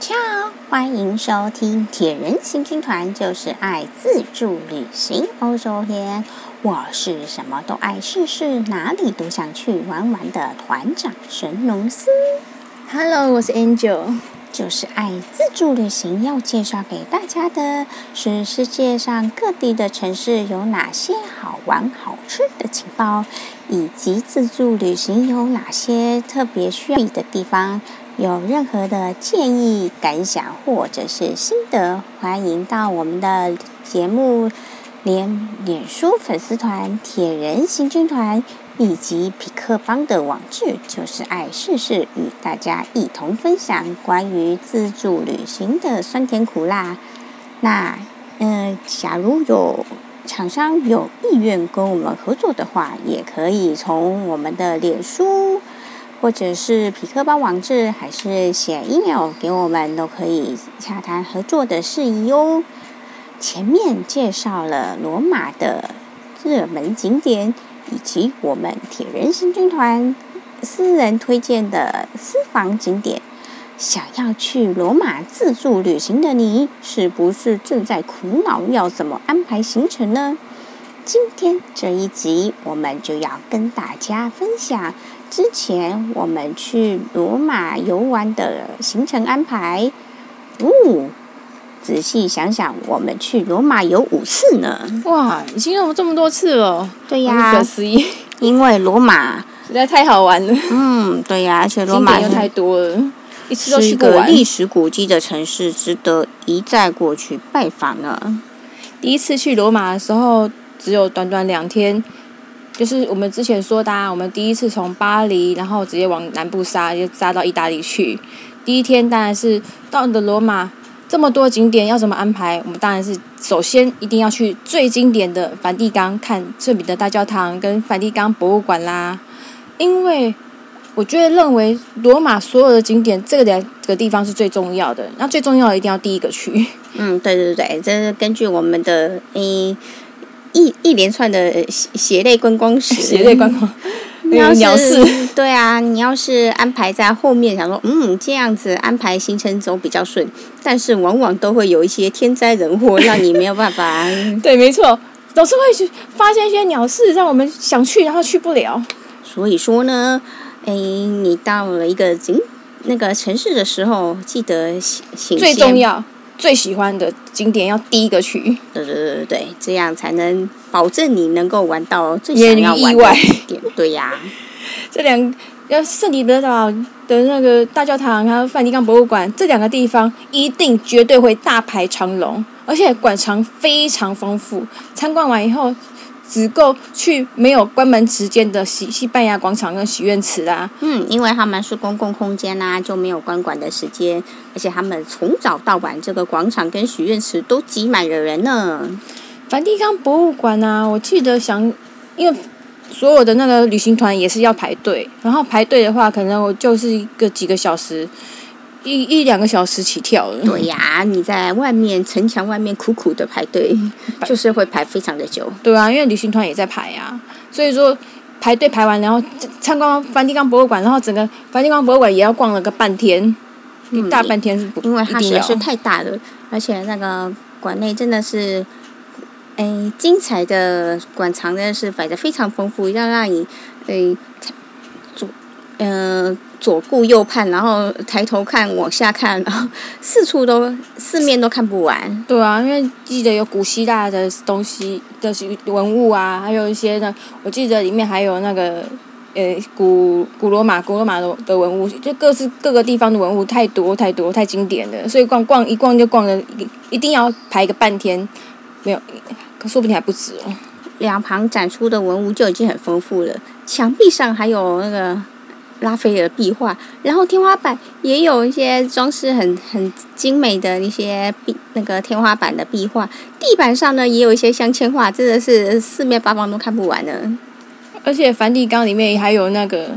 瞧，欢迎收听铁人行军团，就是爱自助旅行欧洲篇。我是什么都爱试试，哪里都想去玩玩的团长神农司。Hello，我是 Angel，就是爱自助旅行。要介绍给大家的是世界上各地的城市有哪些好玩好吃的情报，以及自助旅行有哪些特别需要的地方。有任何的建议、感想或者是心得，欢迎到我们的节目连脸书粉丝团“铁人行军团”以及痞客邦的网志，就是爱试试，与大家一同分享关于自助旅行的酸甜苦辣。那，嗯、假如有厂商有意愿跟我们合作的话，也可以从我们的脸书。或者是匹克邦网志，还是写 email 给我们，都可以洽谈合作的事宜哦。前面介绍了罗马的热门景点，以及我们铁人行军团私人推荐的私房景点。想要去罗马自助旅行的你，是不是正在苦恼要怎么安排行程呢？今天这一集，我们就要跟大家分享。之前我们去罗马游玩的行程安排，哦，仔细想想，我们去罗马有五次呢！哇，已经有这么多次了。对呀，不可思议，因为罗马实在太好玩了。嗯，对呀，而且罗马又太多了，一次都是一个历史古迹的城市，值得一再过去拜访呢。第一次去罗马的时候，只有短短两天。就是我们之前说的，啊，我们第一次从巴黎，然后直接往南部杀，就杀到意大利去。第一天当然是到你的罗马，这么多景点要怎么安排？我们当然是首先一定要去最经典的梵蒂冈看圣彼得大教堂跟梵蒂冈博物馆啦。因为我觉得认为罗马所有的景点，这个两个地方是最重要的。那最重要的一定要第一个去。嗯，对对对，这是根据我们的诶。一一连串的血泪观光史，血泪观光。你要是 对啊，你要是安排在后面，想说嗯，这样子安排行程走比较顺，但是往往都会有一些天灾人祸，让你没有办法。对，没错，总是会去发现一些鸟事，让我们想去，然后去不了。所以说呢，哎，你到了一个景那个城市的时候，记得行最重要。最喜欢的景点要第一个去，对对对对对，这样才能保证你能够玩到最想要玩的景点。对呀、啊，这两要圣彼得堡的那个大教堂，还有梵蒂冈博物馆这两个地方，一定绝对会大排长龙，而且馆藏非常丰富。参观完以后。只够去没有关门时间的西西班牙广场跟许愿池啦。嗯，因为他们是公共空间呐，就没有关馆的时间，而且他们从早到晚，这个广场跟许愿池都挤满了人呢。梵蒂冈博物馆啊，我记得想，因为所有的那个旅行团也是要排队，然后排队的话，可能我就是一个几个小时。一一两个小时起跳了。对呀，你在外面城墙外面苦苦的排队，就是会排非常的久。对啊，因为旅行团也在排呀，所以说排队排完，然后参观梵蒂冈博物馆，然后整个梵蒂冈博物馆也要逛了个半天，嗯、大半天是不？因为它实在是太大了，而且那个馆内真的是，哎，精彩的馆藏呢是摆的非常丰富，要让你哎，做嗯。呃左顾右盼，然后抬头看，往下看，然后四处都四面都看不完。对啊，因为记得有古希腊的东西的文物啊，还有一些呢，我记得里面还有那个呃古古罗马古罗马的的文物，就各式各个地方的文物太多太多太经典了，所以逛逛一逛就逛了一一定要排个半天，没有，可说不定还不止哦。两旁展出的文物就已经很丰富了，墙壁上还有那个。拉斐尔壁画，然后天花板也有一些装饰很很精美的一些壁，那个天花板的壁画，地板上呢也有一些镶嵌画，真的是四面八方都看不完呢。而且梵蒂冈里面还有那个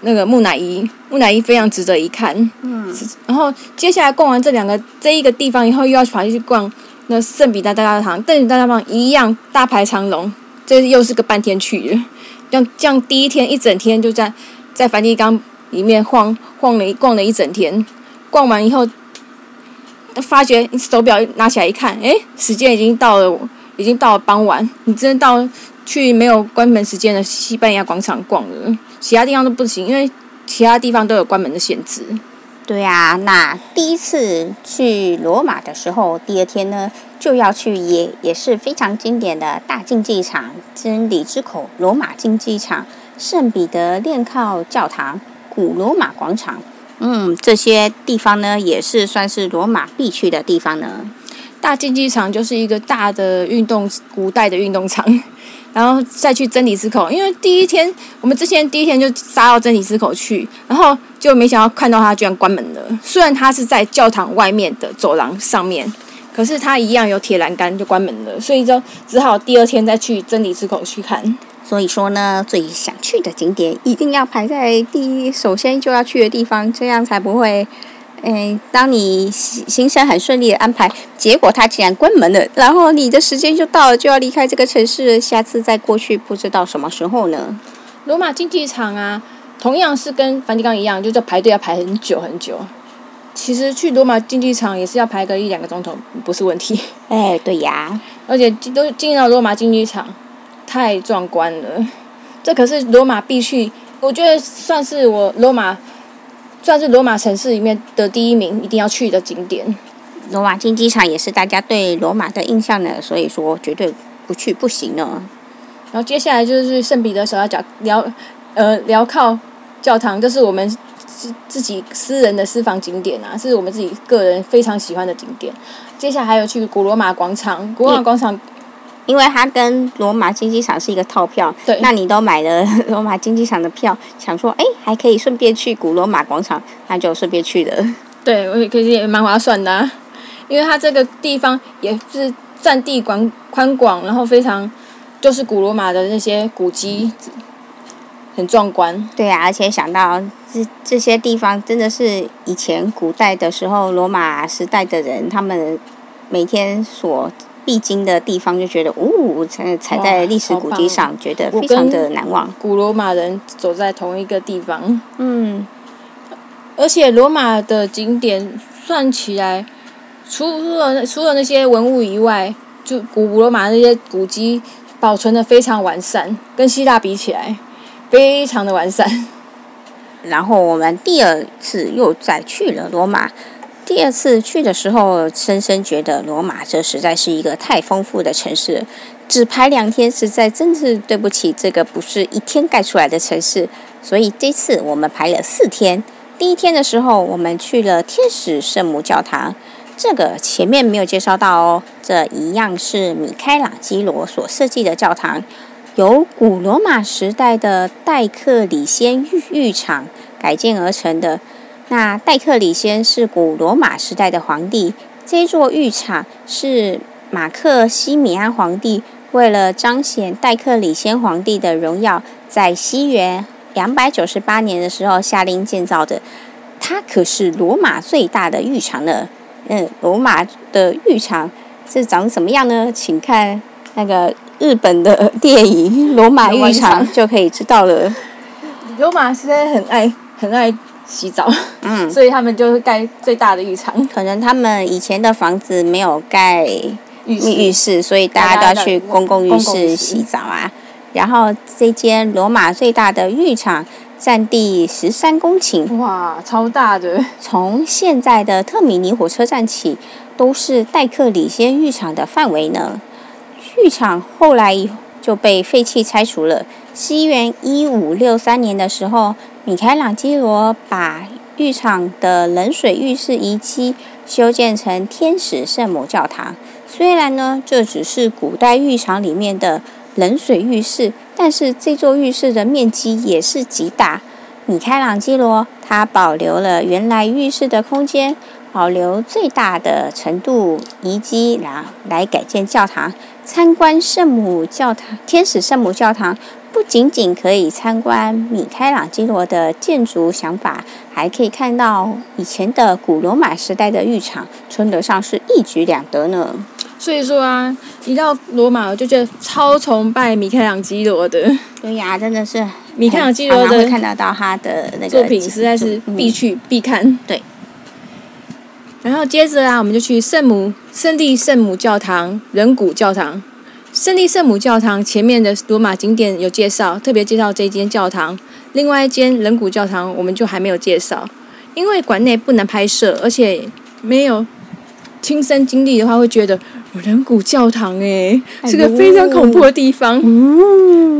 那个木乃伊，木乃伊非常值得一看。嗯，然后接下来逛完这两个这一个地方以后，又要跑去逛那圣彼得大教堂，圣彼得大教堂一样大排长龙，这又是个半天去了，这样这样第一天一整天就在。在梵蒂冈里面晃晃了一逛了一整天，逛完以后，发觉手表拿起来一看，哎，时间已经到了，已经到了傍晚。你真的到去没有关门时间的西班牙广场逛了，其他地方都不行，因为其他地方都有关门的限制。对、啊，那第一次去罗马的时候，第二天呢就要去也也是非常经典的大竞技场——真理之口罗马竞技场、圣彼得炼鑐教堂、古罗马广场。嗯，这些地方呢也是算是罗马必去的地方呢。大竞技场就是一个大的运动，古代的运动场。然后再去真理之口，因为第一天我们之前第一天就杀到真理之口去，然后就没想到看到它居然关门了。虽然它是在教堂外面的走廊上面，可是它一样有铁栏杆就关门了，所以就只好第二天再去真理之口去看。所以说呢，最想去的景点一定要排在第一，首先就要去的地方，这样才不会。嗯，当你行程很顺利的安排，结果它竟然关门了，然后你的时间就到了，就要离开这个城市，下次再过去不知道什么时候呢？罗马竞技场啊，同样是跟梵蒂冈一样，就是排队要排很久很久。其实去罗马竞技场也是要排个一两个钟头，不是问题。哎，对呀，而且都进到罗马竞技场，太壮观了，这可是罗马必去，我觉得算是我罗马。算是罗马城市里面的第一名，一定要去的景点。罗马竞技场也是大家对罗马的印象呢，所以说绝对不去不行呢。然后接下来就是圣彼得小教缪，呃，缪靠教堂，这是我们自自己私人的私房景点啊，是我们自己个人非常喜欢的景点。接下来还有去古罗马广场，古罗马广场。因为它跟罗马竞技场是一个套票，对，那你都买了 罗马竞技场的票，想说，哎，还可以顺便去古罗马广场，那就顺便去了。对，我也可以也蛮划算的啊，因为它这个地方也是占地广宽广，然后非常就是古罗马的那些古迹，很壮观。对啊，而且想到这这些地方真的是以前古代的时候，罗马时代的人他们每天所。必经的地方就觉得，哦，踩踩在历史古迹上，觉得非常的难忘。古罗马人走在同一个地方，嗯，而且罗马的景点算起来，除了除了那些文物以外，就古罗马那些古迹保存的非常完善，跟希腊比起来，非常的完善。然后我们第二次又再去了罗马。第二次去的时候，深深觉得罗马这实在是一个太丰富的城市，只排两天，实在真是对不起这个不是一天盖出来的城市。所以这次我们排了四天。第一天的时候，我们去了天使圣母教堂，这个前面没有介绍到哦。这一样是米开朗基罗所设计的教堂，由古罗马时代的戴克里先浴浴场改建而成的。那戴克里先是古罗马时代的皇帝，这座浴场是马克西米安皇帝为了彰显戴克里先皇帝的荣耀，在西元两百九十八年的时候下令建造的。它可是罗马最大的浴场呢。嗯，罗马的浴场是长什么样呢？请看那个日本的电影《罗马浴场》就可以知道了。罗马实在很爱，很爱。洗澡，嗯，所以他们就是盖最大的浴场。可能他们以前的房子没有盖浴室，浴室，所以大家都要去公共浴室洗澡啊。然后这间罗马最大的浴场占地十三公顷，哇，超大的！从现在的特米尼火车站起，都是戴克里先浴场的范围呢。浴场后来就被废弃拆除了。西元一五六三年的时候。米开朗基罗把浴场的冷水浴室遗迹修建成天使圣母教堂。虽然呢，这只是古代浴场里面的冷水浴室，但是这座浴室的面积也是极大。米开朗基罗他保留了原来浴室的空间，保留最大的程度遗迹，然后来改建教堂。参观圣母教堂、天使圣母教堂。不仅仅可以参观米开朗基罗的建筑想法，还可以看到以前的古罗马时代的浴场，称得上是一举两得呢。所以说啊，一到罗马我就觉得超崇拜米开朗基罗的。对呀，真的是米开朗基罗的，会看得到他的那个作品，实在是必去必看。对。然后接着啊，我们就去圣母圣地圣母教堂人骨教堂。圣地圣母教堂前面的罗马景点有介绍，特别介绍这间教堂。另外一间人骨教堂我们就还没有介绍，因为馆内不能拍摄，而且没有亲身经历的话，会觉得人骨教堂哎是个非常恐怖的地方。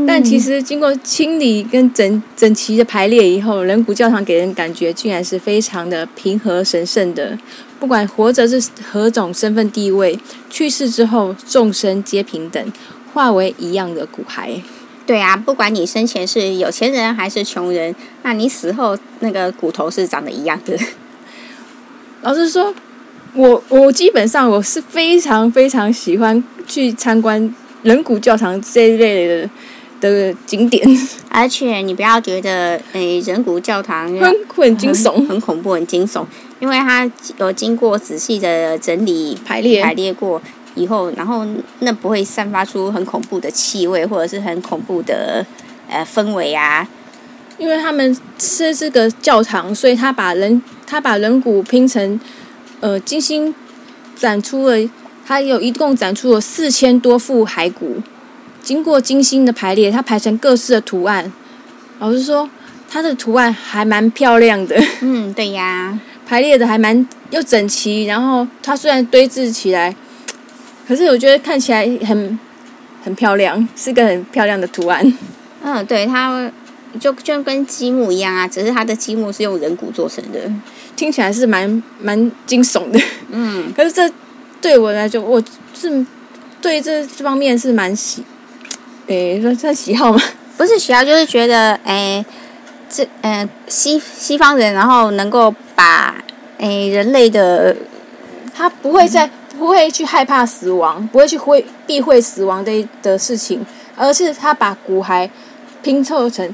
但其实经过清理跟整整齐的排列以后，人骨教堂给人感觉竟然是非常的平和神圣的。不管活着是何种身份地位，去世之后众生皆平等，化为一样的骨骸。对啊，不管你生前是有钱人还是穷人，那你死后那个骨头是长得一样的。老实说，我我基本上我是非常非常喜欢去参观人骨教堂这一类的的景点。而且你不要觉得诶，人骨教堂很很惊悚很，很恐怖，很惊悚。因为它有经过仔细的整理排列排列过以后，然后那不会散发出很恐怖的气味，或者是很恐怖的呃氛围啊。因为他们是这个教堂，所以他把人他把人骨拼成呃精心展出了，它有一共展出了四千多副骸骨，经过精心的排列，它排成各式的图案。老实说，它的图案还蛮漂亮的。嗯，对呀。排列的还蛮又整齐，然后它虽然堆置起来，可是我觉得看起来很很漂亮，是个很漂亮的图案。嗯，对，它就就跟积木一样啊，只是它的积木是用人骨做成的，听起来是蛮蛮惊悚的。嗯，可是这对我来说，我是对这这方面是蛮喜，诶，说这喜好吗？不是喜好，就是觉得诶。这嗯、呃，西西方人，然后能够把诶人类的，他不会再不会去害怕死亡，不会去会避讳死亡的的事情，而是他把骨骸拼凑成，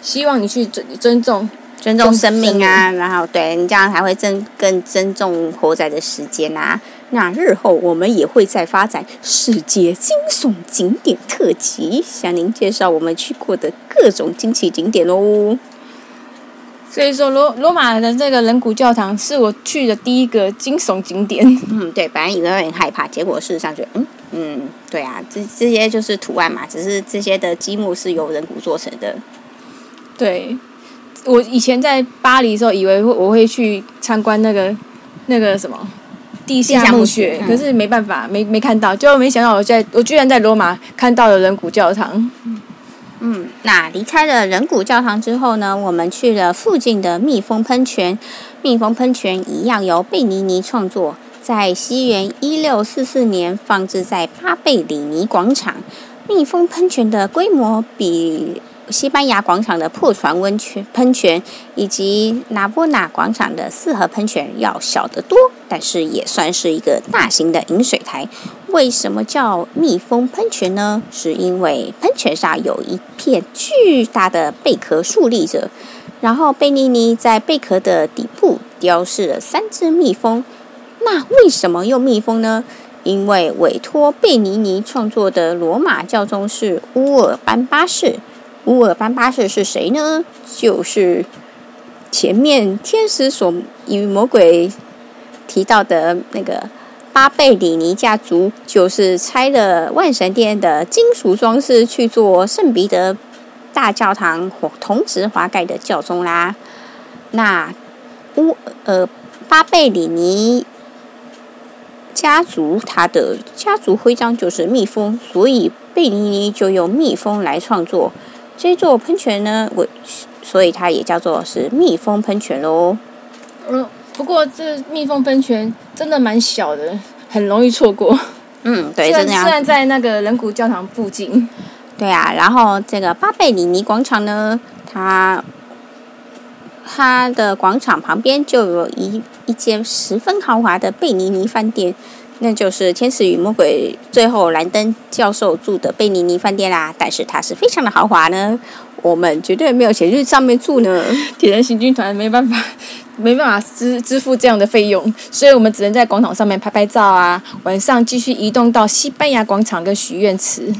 希望你去尊尊重尊重生命啊，然后对你这样才会尊更尊重活在的时间啊。那日后我们也会再发展世界惊悚景点特辑，向您介绍我们去过的各种惊奇景点哦。所以说，罗罗马的这个人骨教堂是我去的第一个惊悚景点。嗯，对，本来以为会很害怕，结果事实上就嗯嗯，对啊，这这些就是图案嘛，只是这些的积木是由人骨做成的。对，我以前在巴黎的时候，以为我会去参观那个那个什么。地下墓穴，可是没办法，没没看到，就没想到我在，我居然在罗马看到了人骨教堂。嗯，那离开了人骨教堂之后呢，我们去了附近的蜜蜂喷泉。蜜蜂喷泉一样由贝尼尼创作，在西元一六四四年放置在巴贝里尼广场。蜜蜂喷泉的规模比西班牙广场的破船温泉喷泉以及拿波纳广场的四合喷泉要小得多，但是也算是一个大型的饮水台。为什么叫蜜蜂喷泉呢？是因为喷泉上有一片巨大的贝壳竖立着，然后贝尼尼在贝壳的底部雕饰了三只蜜蜂。那为什么用蜜蜂呢？因为委托贝尼尼创作的罗马教宗是乌尔班八世。乌尔班巴士是谁呢？就是前面天使所与魔鬼提到的那个巴贝里尼家族，就是拆了万神殿的金属装饰去做圣彼得大教堂铜质华盖的教宗啦。那乌呃巴贝里尼家族他的家族徽章就是蜜蜂，所以贝尼尼就用蜜蜂来创作。这座喷泉呢，我所以它也叫做是蜜蜂喷泉喽。嗯，不过这蜜蜂喷泉真的蛮小的，很容易错过。嗯，对，虽然虽然在那个人骨教堂附近。对啊，然后这个巴贝里尼广场呢，它它的广场旁边就有一一间十分豪华的贝尼尼饭店。那就是《天使与魔鬼》最后兰登教授住的贝尼尼饭店啦，但是它是非常的豪华呢，我们绝对没有钱去上面住呢。铁人行军团没办法，没办法支支付这样的费用，所以我们只能在广场上面拍拍照啊，晚上继续移动到西班牙广场跟许愿池。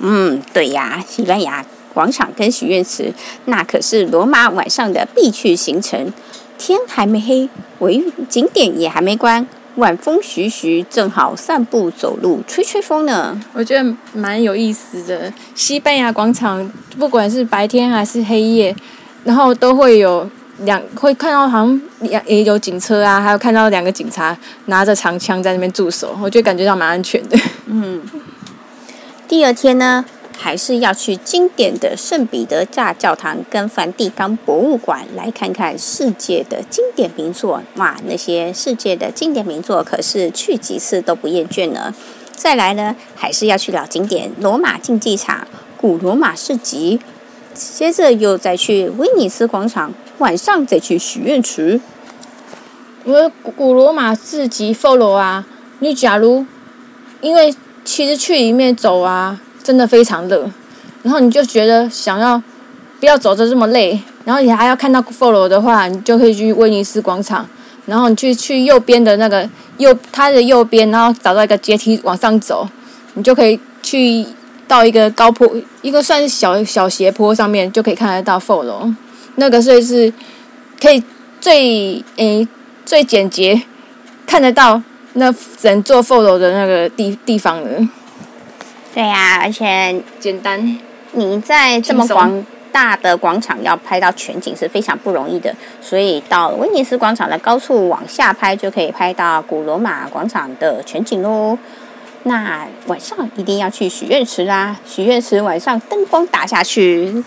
嗯，对呀，西班牙广场跟许愿池，那可是罗马晚上的必去行程。天还没黑，维景点也还没关，晚风徐徐，正好散步走路，吹吹风呢。我觉得蛮有意思的。西班牙广场，不管是白天还是黑夜，然后都会有两会看到好像也也有警车啊，还有看到两个警察拿着长枪在那边驻守，我觉得感觉到蛮安全的。嗯。第二天呢，还是要去经典的圣彼得大教堂跟梵蒂冈博物馆来看看世界的经典名作。哇，那些世界的经典名作可是去几次都不厌倦呢。再来呢，还是要去老经典罗马竞技场、古罗马市集，接着又再去威尼斯广场，晚上再去许愿池。因为古罗马市集 follow 啊，你假如因为。其实去里面走啊，真的非常热，然后你就觉得想要不要走着这么累，然后你还要看到佛楼的话，你就可以去威尼斯广场，然后你去去右边的那个右它的右边，然后找到一个阶梯往上走，你就可以去到一个高坡，一个算是小小斜坡上面就可以看得到佛楼，那个所以是可以最诶最简洁看得到。那人做 photo 的那个地地方了，对呀、啊，而且简单。你在这么广大的广场要拍到全景是非常不容易的，所以到威尼斯广场的高处往下拍就可以拍到古罗马广场的全景喽。那晚上一定要去许愿池啦！许愿池晚上灯光打下去，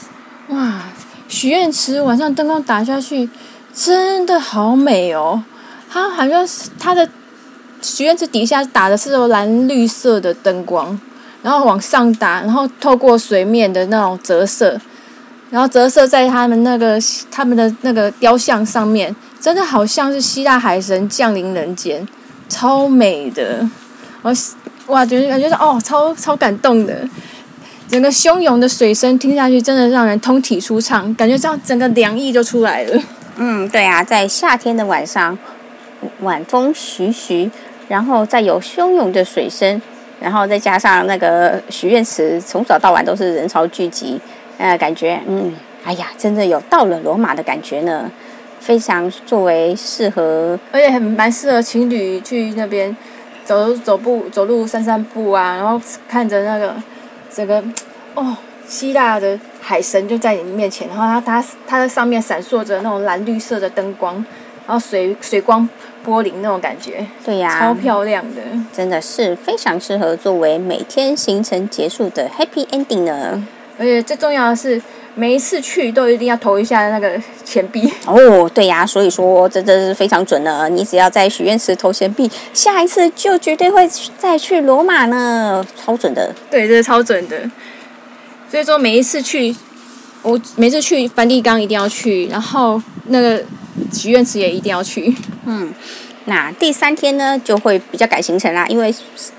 哇！许愿池晚上灯光打下去，真的好美哦！它好像是它的。许愿池底下打的是蓝绿色的灯光，然后往上打，然后透过水面的那种折射，然后折射在他们那个他们的那个雕像上面，真的好像是希腊海神降临人间，超美的。我哇，觉得感觉到哦，超超感动的，整个汹涌的水声听下去，真的让人通体舒畅，感觉这样整个凉意就出来了。嗯，对啊，在夏天的晚上，晚风徐徐。然后再有汹涌的水声，然后再加上那个许愿池，从早到晚都是人潮聚集，呃，感觉嗯，哎呀，真的有到了罗马的感觉呢，非常作为适合，而且很蛮适合情侣去那边走走步、走路、散散步啊，然后看着那个整个哦，希腊的海神就在你面前，然后它它它在上面闪烁着那种蓝绿色的灯光，然后水水光。柏林那种感觉，对呀、啊，超漂亮的，真的是非常适合作为每天行程结束的 happy ending 呢。而且最重要的是，每一次去都一定要投一下那个钱币。哦，对呀、啊，所以说真的是非常准呢。你只要在许愿池投钱币，下一次就绝对会再去罗马呢，超准的。对，这是超准的。所以说每一次去，我每次去梵蒂冈一定要去，然后那个。许愿池也一定要去。嗯，那第三天呢，就会比较赶行程啦，因为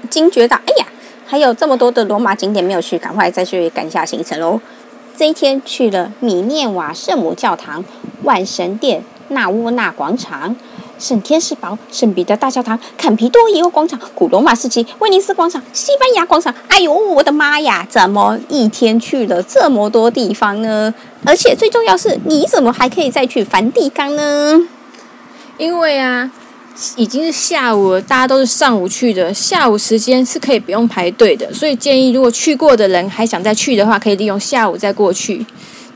惊觉到，哎呀，还有这么多的罗马景点没有去，赶快再去赶一下行程喽。这一天去了米涅瓦圣母教堂、万神殿、纳乌纳广场。圣天使堡、圣彼得大教堂、坎皮多伊欧广场、古罗马市集、威尼斯广场、西班牙广场。哎呦，我的妈呀！怎么一天去了这么多地方呢？而且最重要是，你怎么还可以再去梵蒂冈呢？因为啊，已经是下午了，大家都是上午去的，下午时间是可以不用排队的，所以建议如果去过的人还想再去的话，可以利用下午再过去。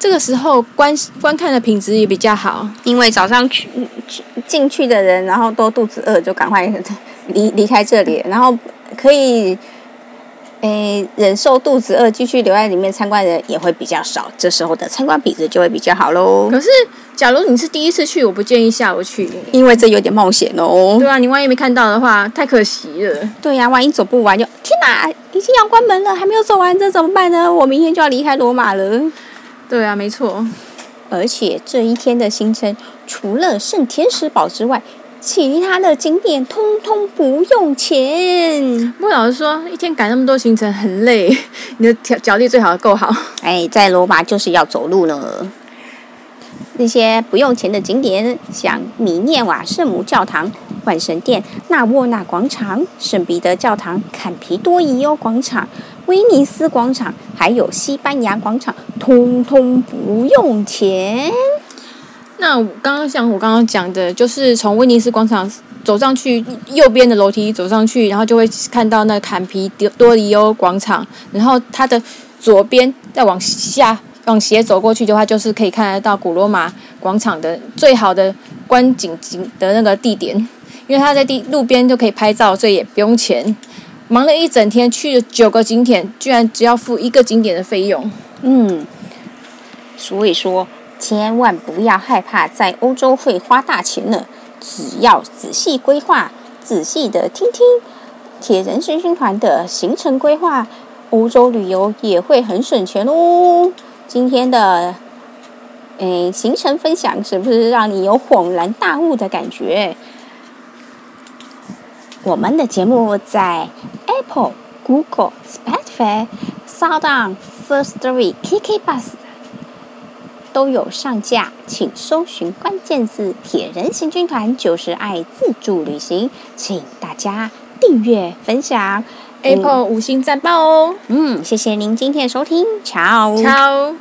这个时候观观看的品质也比较好，因为早上去去进去的人，然后都肚子饿，就赶快离离开这里，然后可以诶忍受肚子饿继续留在里面参观的人也会比较少，这时候的参观品质就会比较好喽。可是，假如你是第一次去，我不建议下午去，因为这有点冒险哦。对啊，你万一没看到的话，太可惜了。对呀、啊，万一走不完就天哪，已经要关门了，还没有走完，这怎么办呢？我明天就要离开罗马了。对啊，没错。而且这一天的行程，除了圣天使堡之外，其他的景点通通不用钱。不过老实说，一天赶那么多行程很累，你的脚脚力最好够好。哎，在罗马就是要走路呢。那些不用钱的景点，像米涅瓦圣母教堂、万神殿、纳沃纳广场、圣彼得教堂、坎皮多伊欧广场。威尼斯广场还有西班牙广场，通通不用钱。那刚刚像我刚刚讲的，就是从威尼斯广场走上去，右边的楼梯走上去，然后就会看到那坎皮多里欧广场。然后它的左边再往下往斜走过去的话，就是可以看得到古罗马广场的最好的观景景的那个地点，因为它在地路边就可以拍照，所以也不用钱。忙了一整天，去了九个景点，居然只要付一个景点的费用。嗯，所以说千万不要害怕在欧洲会花大钱了，只要仔细规划，仔细的听听铁人行军团的行程规划，欧洲旅游也会很省钱哦。今天的诶行程分享是不是让你有恍然大悟的感觉？我们的节目在 Apple、Google、Spotify、SoundOn、Firstory、KKBOX 都有上架，请搜寻关键字“铁人行军团”就是爱自助旅行，请大家订阅分享。Apple 五星赞爆哦！嗯，谢谢您今天的收听，Ciao。Ciao